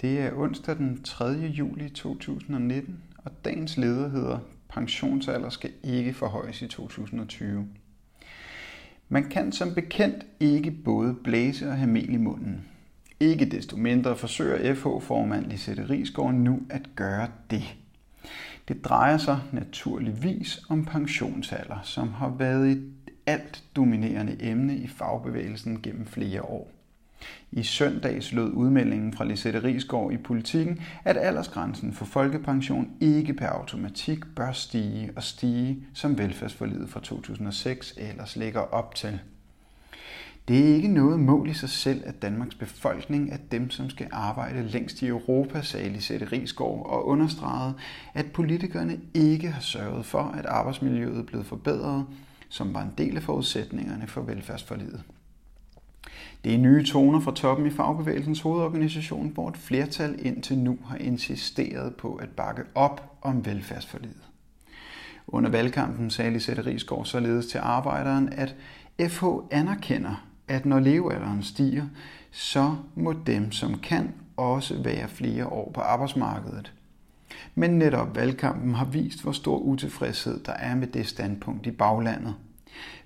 Det er onsdag den 3. juli 2019, og dagens leder hedder Pensionsalder skal ikke forhøjes i 2020. Man kan som bekendt ikke både blæse og have mel i munden. Ikke desto mindre forsøger FH-formand Lisette Rigsgaard nu at gøre det. Det drejer sig naturligvis om pensionsalder, som har været et alt dominerende emne i fagbevægelsen gennem flere år. I søndags lød udmeldingen fra Lisette Risgaard i politikken, at aldersgrænsen for folkepension ikke per automatik bør stige og stige, som velfærdsforlidet fra 2006 ellers lægger op til. Det er ikke noget mål i sig selv, at Danmarks befolkning er dem, som skal arbejde længst i Europa, sagde Lisette Rigsgaard og understregede, at politikerne ikke har sørget for, at arbejdsmiljøet er blevet forbedret, som var en del af forudsætningerne for velfærdsforlidet. Det er nye toner fra toppen i fagbevægelsens hovedorganisation, hvor et flertal indtil nu har insisteret på at bakke op om velfærdsforlidet. Under valgkampen sagde Lisette Rigsgaard således til arbejderen, at FH anerkender, at når levealderen stiger, så må dem, som kan, også være flere år på arbejdsmarkedet. Men netop valgkampen har vist, hvor stor utilfredshed der er med det standpunkt i baglandet.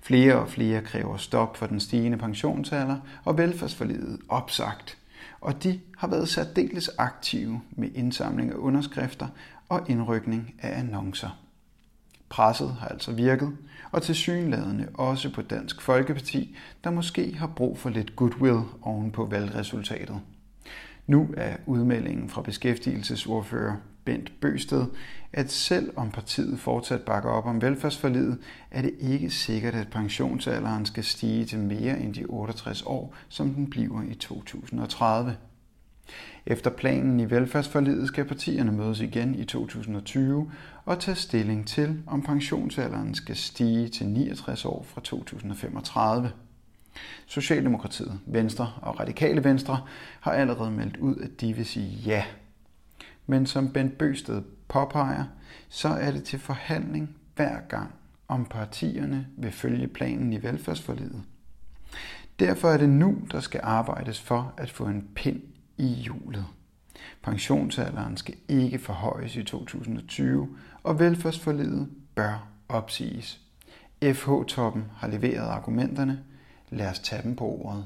Flere og flere kræver stop for den stigende pensionsalder og velfærdsforlidet opsagt. Og de har været særdeles aktive med indsamling af underskrifter og indrykning af annoncer. Presset har altså virket, og til synladende også på Dansk Folkeparti, der måske har brug for lidt goodwill oven på valgresultatet. Nu er udmeldingen fra beskæftigelsesordfører Bent Bøsted, at selv om partiet fortsat bakker op om velfærdsforlidet, er det ikke sikkert, at pensionsalderen skal stige til mere end de 68 år, som den bliver i 2030. Efter planen i velfærdsforlidet skal partierne mødes igen i 2020 og tage stilling til, om pensionsalderen skal stige til 69 år fra 2035. Socialdemokratiet, Venstre og Radikale Venstre har allerede meldt ud, at de vil sige ja. Men som Bent Bøsted påpeger, så er det til forhandling hver gang, om partierne vil følge planen i velfærdsforlidet. Derfor er det nu, der skal arbejdes for at få en pind i hjulet. Pensionsalderen skal ikke forhøjes i 2020, og velfærdsforlidet bør opsiges. FH-toppen har leveret argumenterne. Lad os tage dem på ordet.